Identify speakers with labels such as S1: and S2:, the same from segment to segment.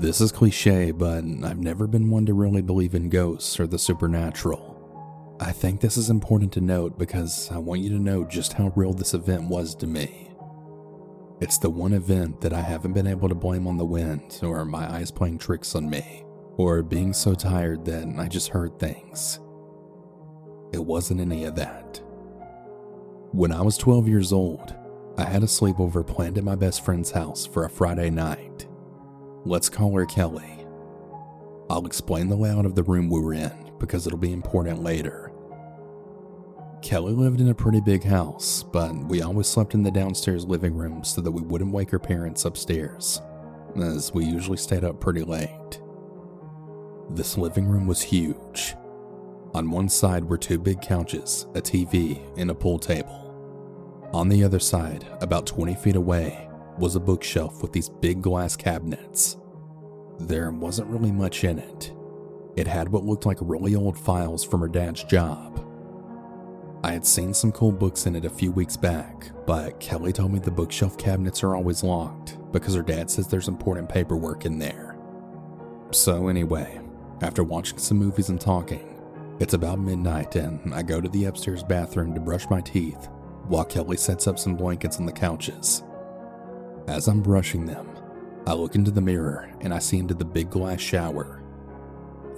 S1: This is cliche, but I've never been one to really believe in ghosts or the supernatural. I think this is important to note because I want you to know just how real this event was to me. It's the one event that I haven't been able to blame on the wind or my eyes playing tricks on me or being so tired that I just heard things. It wasn't any of that. When I was 12 years old, I had a sleepover planned at my best friend's house for a Friday night. Let's call her Kelly. I'll explain the layout of the room we were in because it'll be important later. Kelly lived in a pretty big house, but we always slept in the downstairs living room so that we wouldn't wake her parents upstairs, as we usually stayed up pretty late. This living room was huge. On one side were two big couches, a TV, and a pool table. On the other side, about 20 feet away, was a bookshelf with these big glass cabinets. There wasn't really much in it. It had what looked like really old files from her dad's job. I had seen some cool books in it a few weeks back, but Kelly told me the bookshelf cabinets are always locked because her dad says there's important paperwork in there. So, anyway, after watching some movies and talking, it's about midnight and I go to the upstairs bathroom to brush my teeth while Kelly sets up some blankets on the couches. As I'm brushing them, I look into the mirror and I see into the big glass shower.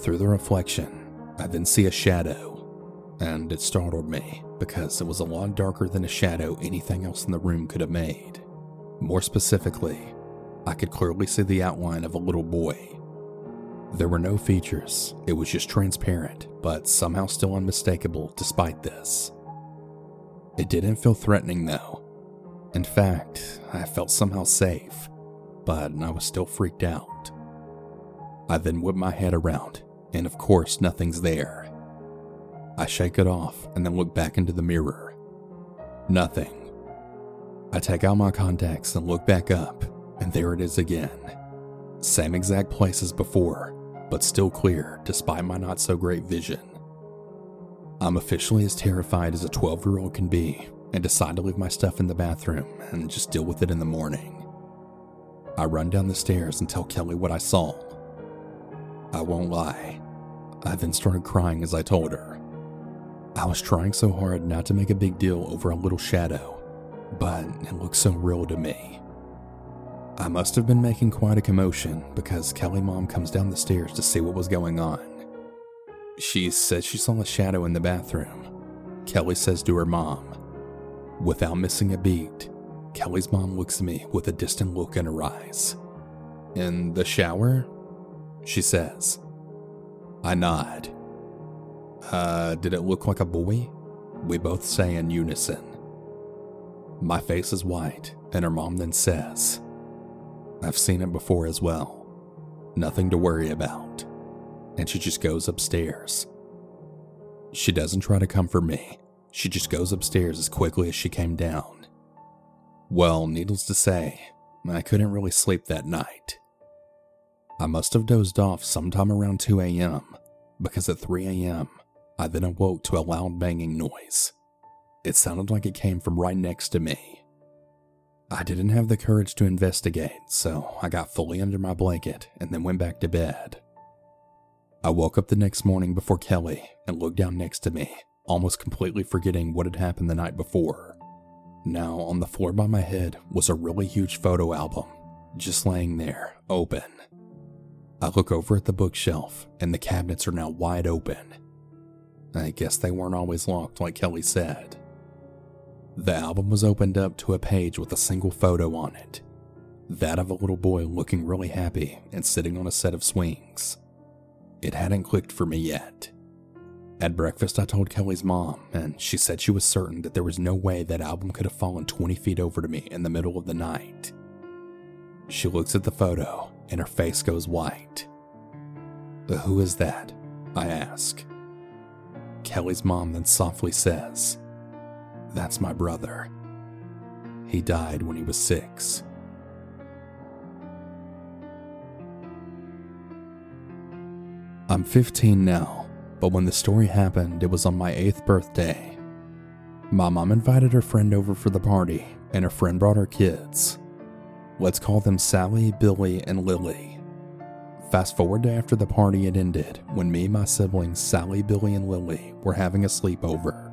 S1: Through the reflection, I then see a shadow, and it startled me because it was a lot darker than a shadow anything else in the room could have made. More specifically, I could clearly see the outline of a little boy. There were no features, it was just transparent, but somehow still unmistakable despite this. It didn't feel threatening though. In fact, I felt somehow safe, but I was still freaked out. I then whip my head around, and of course, nothing's there. I shake it off and then look back into the mirror. Nothing. I take out my contacts and look back up, and there it is again. Same exact place as before, but still clear despite my not so great vision. I'm officially as terrified as a 12 year old can be and decide to leave my stuff in the bathroom and just deal with it in the morning. I run down the stairs and tell Kelly what I saw. I won't lie, I then started crying as I told her. I was trying so hard not to make a big deal over a little shadow, but it looked so real to me. I must have been making quite a commotion because Kelly mom comes down the stairs to see what was going on. She says she saw a shadow in the bathroom. Kelly says to her mom. Without missing a beat, Kelly's mom looks at me with a distant look in her eyes. In the shower? She says. I nod. Uh, did it look like a boy? We both say in unison. My face is white, and her mom then says, I've seen it before as well. Nothing to worry about and she just goes upstairs. She doesn't try to comfort me, she just goes upstairs as quickly as she came down. Well, needless to say, I couldn't really sleep that night. I must have dozed off sometime around 2 a.m., because at 3 a.m., I then awoke to a loud banging noise. It sounded like it came from right next to me. I didn't have the courage to investigate, so I got fully under my blanket and then went back to bed. I woke up the next morning before Kelly and looked down next to me, almost completely forgetting what had happened the night before. Now, on the floor by my head was a really huge photo album, just laying there, open. I look over at the bookshelf, and the cabinets are now wide open. I guess they weren't always locked, like Kelly said. The album was opened up to a page with a single photo on it that of a little boy looking really happy and sitting on a set of swings. It hadn't clicked for me yet. At breakfast, I told Kelly's mom, and she said she was certain that there was no way that album could have fallen 20 feet over to me in the middle of the night. She looks at the photo, and her face goes white. But who is that? I ask. Kelly's mom then softly says, That's my brother. He died when he was six. I'm 15 now, but when the story happened, it was on my 8th birthday. My mom invited her friend over for the party, and her friend brought her kids. Let's call them Sally, Billy, and Lily. Fast forward to after the party had ended, when me and my siblings, Sally, Billy, and Lily, were having a sleepover.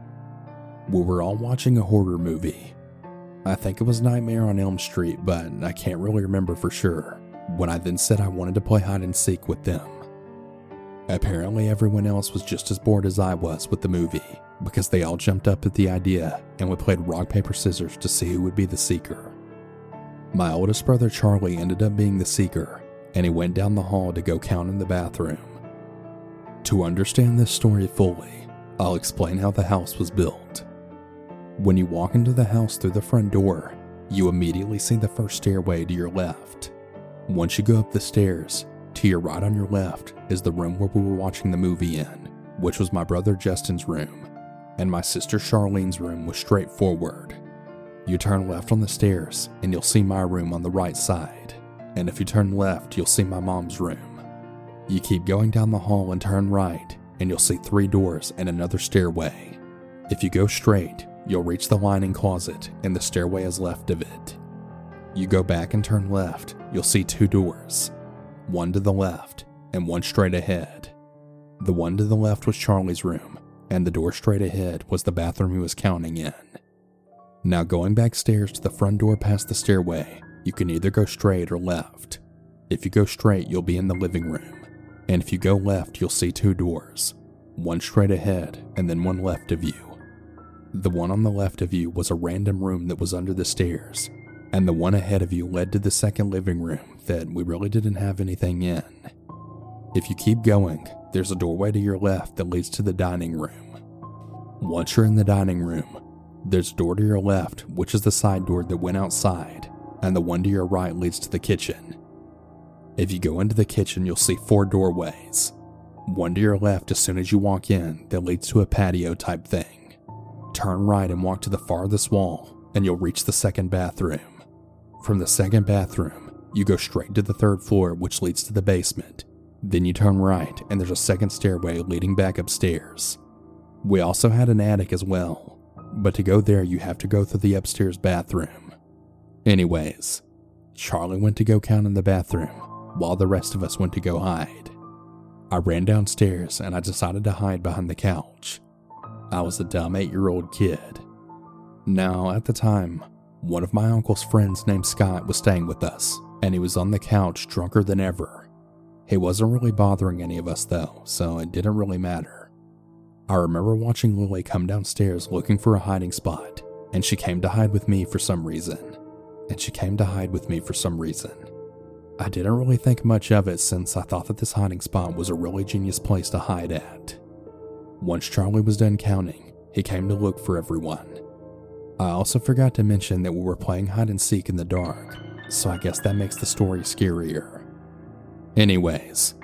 S1: We were all watching a horror movie. I think it was Nightmare on Elm Street, but I can't really remember for sure, when I then said I wanted to play hide and seek with them. Apparently, everyone else was just as bored as I was with the movie, because they all jumped up at the idea and we played rock, paper, scissors to see who would be the seeker. My oldest brother Charlie ended up being the seeker, and he went down the hall to go count in the bathroom. To understand this story fully, I'll explain how the house was built. When you walk into the house through the front door, you immediately see the first stairway to your left. Once you go up the stairs, to your right on your left is the room where we were watching the movie in, which was my brother Justin's room, and my sister Charlene's room was straight forward. You turn left on the stairs, and you'll see my room on the right side, and if you turn left, you'll see my mom's room. You keep going down the hall and turn right, and you'll see three doors and another stairway. If you go straight, you'll reach the lining closet, and the stairway is left of it. You go back and turn left, you'll see two doors, one to the left, and one straight ahead. The one to the left was Charlie's room, and the door straight ahead was the bathroom he was counting in. Now, going back stairs to the front door past the stairway, you can either go straight or left. If you go straight, you'll be in the living room, and if you go left, you'll see two doors one straight ahead and then one left of you. The one on the left of you was a random room that was under the stairs, and the one ahead of you led to the second living room that we really didn't have anything in. If you keep going, there's a doorway to your left that leads to the dining room. Once you're in the dining room, there's a door to your left, which is the side door that went outside, and the one to your right leads to the kitchen. If you go into the kitchen, you'll see four doorways. One to your left as soon as you walk in that leads to a patio type thing. Turn right and walk to the farthest wall, and you'll reach the second bathroom. From the second bathroom, you go straight to the third floor, which leads to the basement. Then you turn right, and there's a second stairway leading back upstairs. We also had an attic as well, but to go there, you have to go through the upstairs bathroom. Anyways, Charlie went to go count in the bathroom, while the rest of us went to go hide. I ran downstairs and I decided to hide behind the couch. I was a dumb eight year old kid. Now, at the time, one of my uncle's friends named Scott was staying with us, and he was on the couch drunker than ever. He wasn't really bothering any of us though, so it didn't really matter. I remember watching Lily come downstairs looking for a hiding spot, and she came to hide with me for some reason. And she came to hide with me for some reason. I didn't really think much of it since I thought that this hiding spot was a really genius place to hide at. Once Charlie was done counting, he came to look for everyone. I also forgot to mention that we were playing hide and seek in the dark, so I guess that makes the story scarier. Anyways,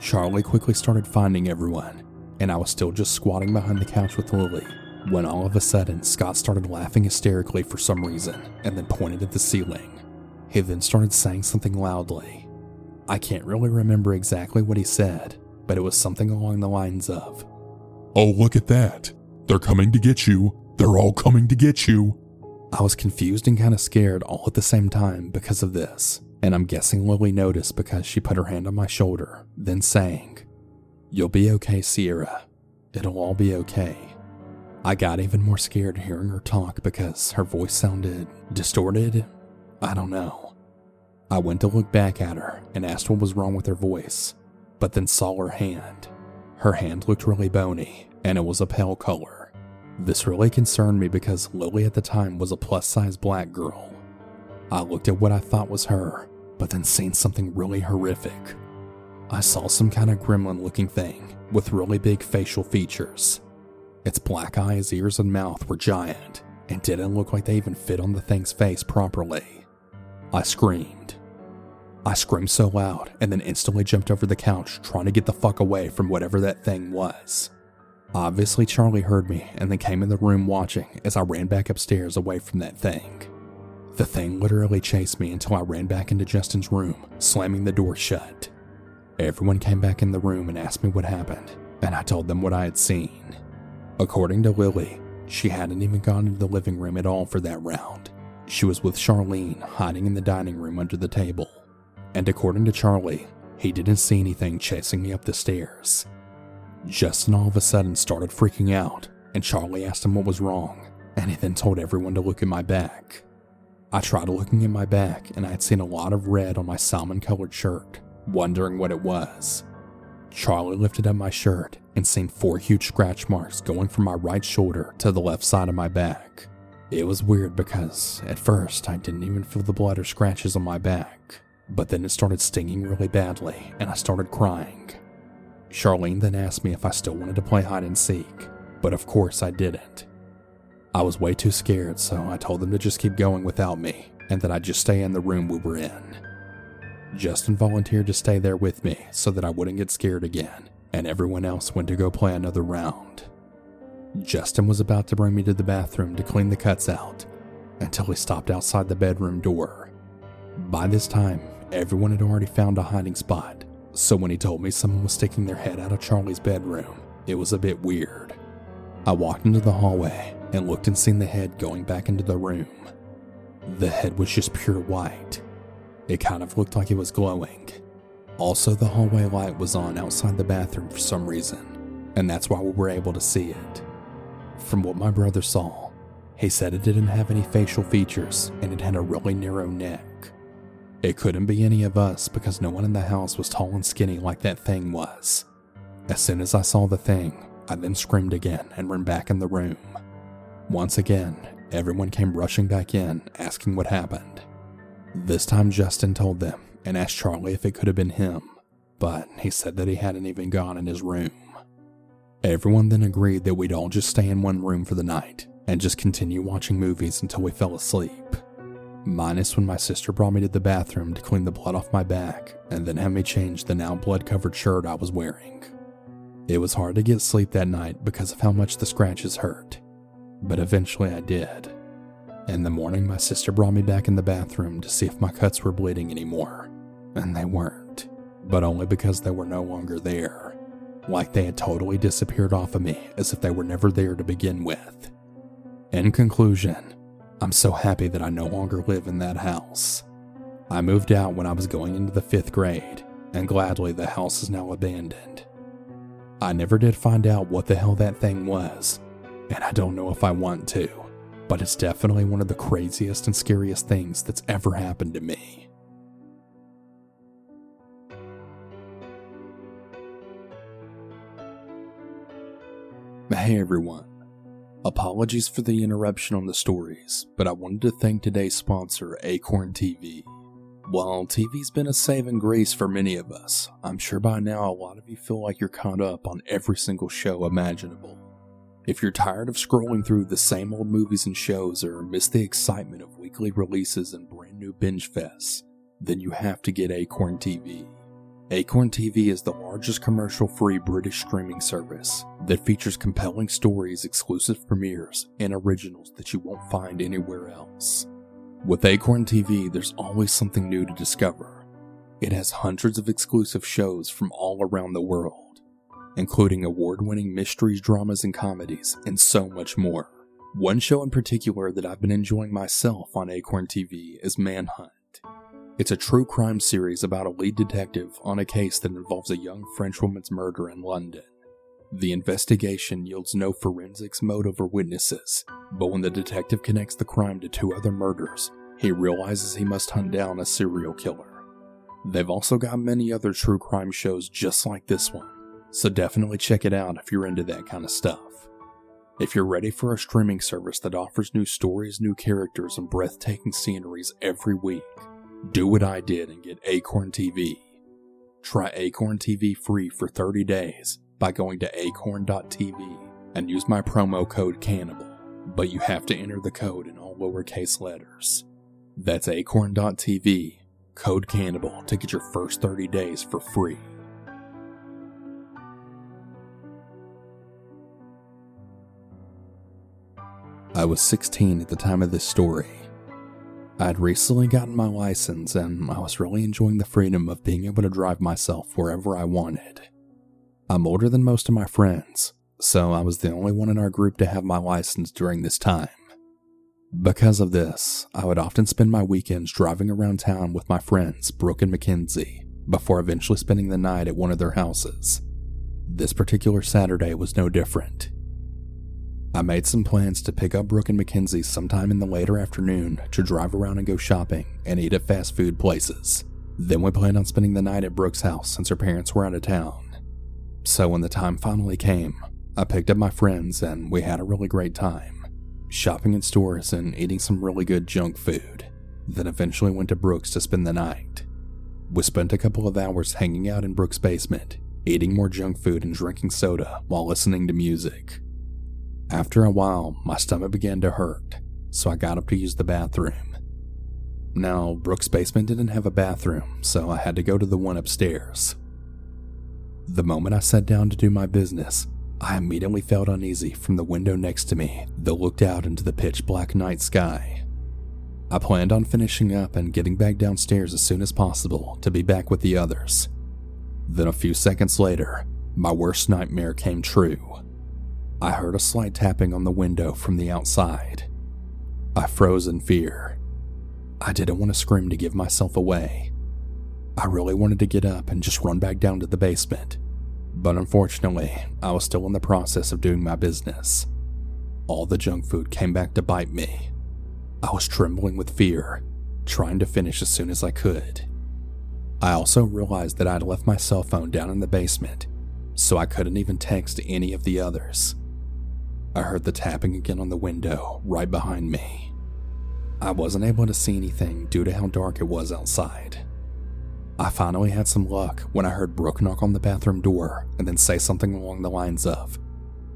S1: Charlie quickly started finding everyone, and I was still just squatting behind the couch with Lily when all of a sudden Scott started laughing hysterically for some reason and then pointed at the ceiling. He then started saying something loudly. I can't really remember exactly what he said, but it was something along the lines of,
S2: Oh, look at that. They're coming to get you. They're all coming to get you.
S1: I was confused and kind of scared all at the same time because of this, and I'm guessing Lily noticed because she put her hand on my shoulder, then saying, You'll be okay, Ciara. It'll all be okay. I got even more scared hearing her talk because her voice sounded distorted. I don't know. I went to look back at her and asked what was wrong with her voice, but then saw her hand. Her hand looked really bony, and it was a pale color. This really concerned me because Lily at the time was a plus size black girl. I looked at what I thought was her, but then seen something really horrific. I saw some kind of gremlin looking thing with really big facial features. Its black eyes, ears, and mouth were giant and didn't look like they even fit on the thing's face properly. I screamed. I screamed so loud and then instantly jumped over the couch trying to get the fuck away from whatever that thing was. Obviously, Charlie heard me and then came in the room watching as I ran back upstairs away from that thing. The thing literally chased me until I ran back into Justin's room, slamming the door shut. Everyone came back in the room and asked me what happened, and I told them what I had seen. According to Lily, she hadn't even gone into the living room at all for that round. She was with Charlene, hiding in the dining room under the table. And according to Charlie, he didn't see anything chasing me up the stairs. Justin all of a sudden started freaking out, and Charlie asked him what was wrong, and he then told everyone to look at my back. I tried looking at my back, and I had seen a lot of red on my salmon colored shirt, wondering what it was. Charlie lifted up my shirt and seen four huge scratch marks going from my right shoulder to the left side of my back. It was weird because at first I didn't even feel the blood or scratches on my back, but then it started stinging really badly and I started crying. Charlene then asked me if I still wanted to play hide and seek, but of course I didn't. I was way too scared, so I told them to just keep going without me and that I'd just stay in the room we were in. Justin volunteered to stay there with me so that I wouldn't get scared again, and everyone else went to go play another round. Justin was about to bring me to the bathroom to clean the cuts out until he stopped outside the bedroom door. By this time, everyone had already found a hiding spot, so when he told me someone was sticking their head out of Charlie's bedroom, it was a bit weird. I walked into the hallway and looked and seen the head going back into the room. The head was just pure white. It kind of looked like it was glowing. Also, the hallway light was on outside the bathroom for some reason, and that's why we were able to see it. From what my brother saw, he said it didn't have any facial features and it had a really narrow neck. It couldn't be any of us because no one in the house was tall and skinny like that thing was. As soon as I saw the thing, I then screamed again and ran back in the room. Once again, everyone came rushing back in, asking what happened. This time, Justin told them and asked Charlie if it could have been him, but he said that he hadn't even gone in his room. Everyone then agreed that we'd all just stay in one room for the night and just continue watching movies until we fell asleep. Minus when my sister brought me to the bathroom to clean the blood off my back and then have me change the now blood covered shirt I was wearing. It was hard to get sleep that night because of how much the scratches hurt, but eventually I did. In the morning, my sister brought me back in the bathroom to see if my cuts were bleeding anymore, and they weren't, but only because they were no longer there like they had totally disappeared off of me as if they were never there to begin with. In conclusion, I'm so happy that I no longer live in that house. I moved out when I was going into the fifth grade, and gladly the house is now abandoned. I never did find out what the hell that thing was, and I don't know if I want to, but it's definitely one of the craziest and scariest things that's ever happened to me. Hey everyone. Apologies for the interruption on the stories, but I wanted to thank today's sponsor, Acorn TV. While TV's been a saving grace for many of us, I'm sure by now a lot of you feel like you're caught up on every single show imaginable. If you're tired of scrolling through the same old movies and shows or miss the excitement of weekly releases and brand new binge fests, then you have to get Acorn TV. Acorn TV is the largest commercial free British streaming service that features compelling stories, exclusive premieres, and originals that you won't find anywhere else. With Acorn TV, there's always something new to discover. It has hundreds of exclusive shows from all around the world, including award winning mysteries, dramas, and comedies, and so much more. One show in particular that I've been enjoying myself on Acorn TV is Manhunt. It's a true crime series about a lead detective on a case that involves a young French woman's murder in London. The investigation yields no forensics motive or witnesses, but when the detective connects the crime to two other murders, he realizes he must hunt down a serial killer. They've also got many other true crime shows just like this one, so definitely check it out if you're into that kind of stuff. If you're ready for a streaming service that offers new stories, new characters, and breathtaking sceneries every week, do what I did and get Acorn TV. Try Acorn TV free for 30 days by going to acorn.tv and use my promo code CANNIBAL, but you have to enter the code in all lowercase letters. That's acorn.tv, code CANNIBAL to get your first 30 days for free. I was 16 at the time of this story I'd recently gotten my license and I was really enjoying the freedom of being able to drive myself wherever I wanted. I'm older than most of my friends, so I was the only one in our group to have my license during this time. Because of this, I would often spend my weekends driving around town with my friends, Brooke and Mackenzie, before eventually spending the night at one of their houses. This particular Saturday was no different. I made some plans to pick up Brooke and Mackenzie sometime in the later afternoon to drive around and go shopping and eat at fast food places. Then we planned on spending the night at Brooke's house since her parents were out of town. So when the time finally came, I picked up my friends and we had a really great time, shopping in stores and eating some really good junk food. Then eventually went to Brooke's to spend the night. We spent a couple of hours hanging out in Brooke's basement, eating more junk food and drinking soda while listening to music. After a while, my stomach began to hurt, so I got up to use the bathroom. Now, Brooke's basement didn't have a bathroom, so I had to go to the one upstairs. The moment I sat down to do my business, I immediately felt uneasy from the window next to me that looked out into the pitch black night sky. I planned on finishing up and getting back downstairs as soon as possible to be back with the others. Then, a few seconds later, my worst nightmare came true. I heard a slight tapping on the window from the outside. I froze in fear. I didn't want to scream to give myself away. I really wanted to get up and just run back down to the basement, but unfortunately, I was still in the process of doing my business. All the junk food came back to bite me. I was trembling with fear, trying to finish as soon as I could. I also realized that I'd left my cell phone down in the basement, so I couldn't even text any of the others. I heard the tapping again on the window right behind me. I wasn't able to see anything due to how dark it was outside. I finally had some luck when I heard Brooke knock on the bathroom door and then say something along the lines of,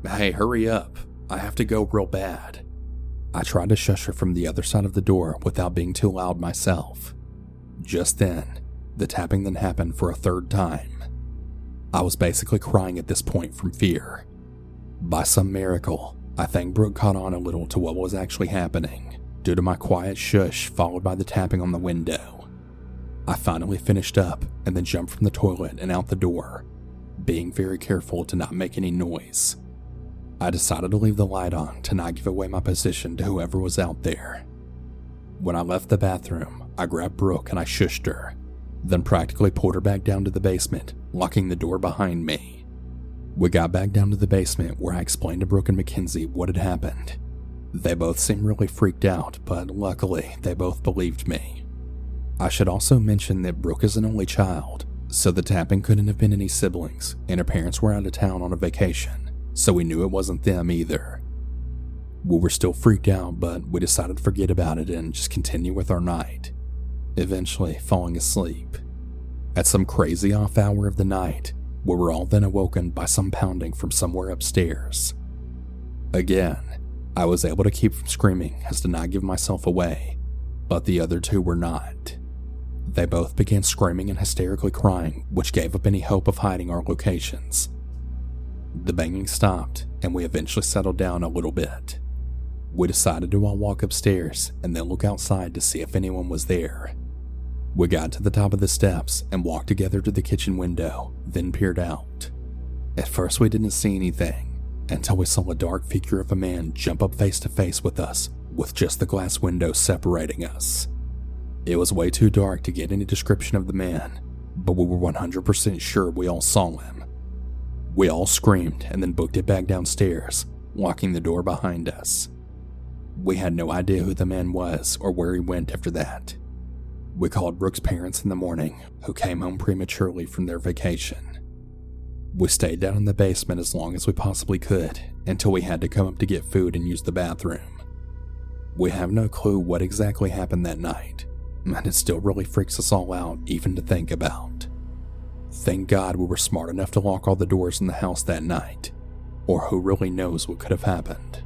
S1: Hey, hurry up. I have to go real bad. I tried to shush her from the other side of the door without being too loud myself. Just then, the tapping then happened for a third time. I was basically crying at this point from fear. By some miracle, I think Brooke caught on a little to what was actually happening, due to my quiet shush followed by the tapping on the window. I finally finished up and then jumped from the toilet and out the door, being very careful to not make any noise. I decided to leave the light on to not give away my position to whoever was out there. When I left the bathroom, I grabbed Brooke and I shushed her, then practically pulled her back down to the basement, locking the door behind me. We got back down to the basement where I explained to Brooke and Mackenzie what had happened. They both seemed really freaked out, but luckily they both believed me. I should also mention that Brooke is an only child, so the tapping couldn't have been any siblings, and her parents were out of town on a vacation, so we knew it wasn't them either. We were still freaked out, but we decided to forget about it and just continue with our night, eventually falling asleep. At some crazy off hour of the night, we were all then awoken by some pounding from somewhere upstairs. Again, I was able to keep from screaming as to not give myself away, but the other two were not. They both began screaming and hysterically crying, which gave up any hope of hiding our locations. The banging stopped, and we eventually settled down a little bit. We decided to all walk upstairs and then look outside to see if anyone was there. We got to the top of the steps and walked together to the kitchen window, then peered out. At first, we didn't see anything until we saw a dark figure of a man jump up face to face with us, with just the glass window separating us. It was way too dark to get any description of the man, but we were 100% sure we all saw him. We all screamed and then booked it back downstairs, locking the door behind us. We had no idea who the man was or where he went after that. We called Brooke's parents in the morning, who came home prematurely from their vacation. We stayed down in the basement as long as we possibly could until we had to come up to get food and use the bathroom. We have no clue what exactly happened that night, and it still really freaks us all out even to think about. Thank God we were smart enough to lock all the doors in the house that night, or who really knows what could have happened.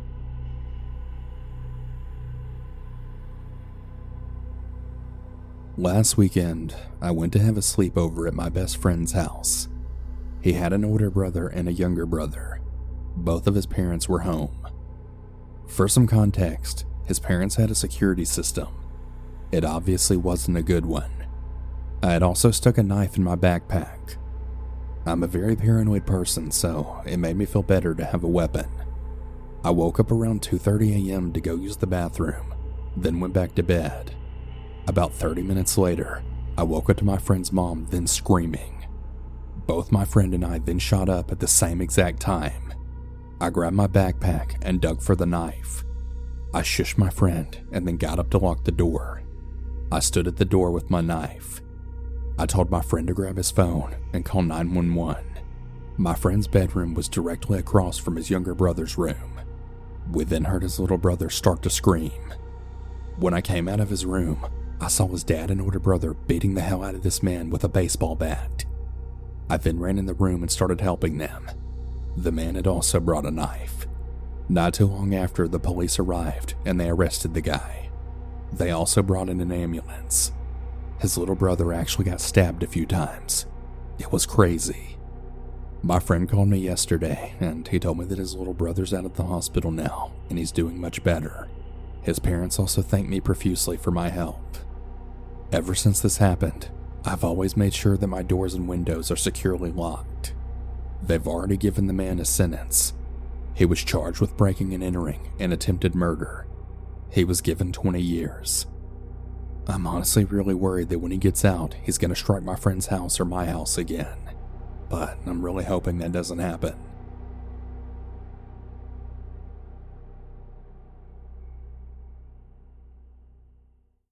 S1: Last weekend, I went to have a sleepover at my best friend's house. He had an older brother and a younger brother. Both of his parents were home. For some context, his parents had a security system. It obviously wasn't a good one. I had also stuck a knife in my backpack. I'm a very paranoid person, so it made me feel better to have a weapon. I woke up around 2:30 a.m. to go use the bathroom, then went back to bed. About 30 minutes later, I woke up to my friend's mom then screaming. Both my friend and I then shot up at the same exact time. I grabbed my backpack and dug for the knife. I shushed my friend and then got up to lock the door. I stood at the door with my knife. I told my friend to grab his phone and call 911. My friend's bedroom was directly across from his younger brother's room. We then heard his little brother start to scream. When I came out of his room, I saw his dad and older brother beating the hell out of this man with a baseball bat. I then ran in the room and started helping them. The man had also brought a knife. Not too long after, the police arrived and they arrested the guy. They also brought in an ambulance. His little brother actually got stabbed a few times. It was crazy. My friend called me yesterday and he told me that his little brother's out at the hospital now and he's doing much better. His parents also thanked me profusely for my help. Ever since this happened, I've always made sure that my doors and windows are securely locked. They've already given the man a sentence. He was charged with breaking and entering and attempted murder. He was given 20 years. I'm honestly really worried that when he gets out, he's going to strike my friend's house or my house again. But I'm really hoping that doesn't happen.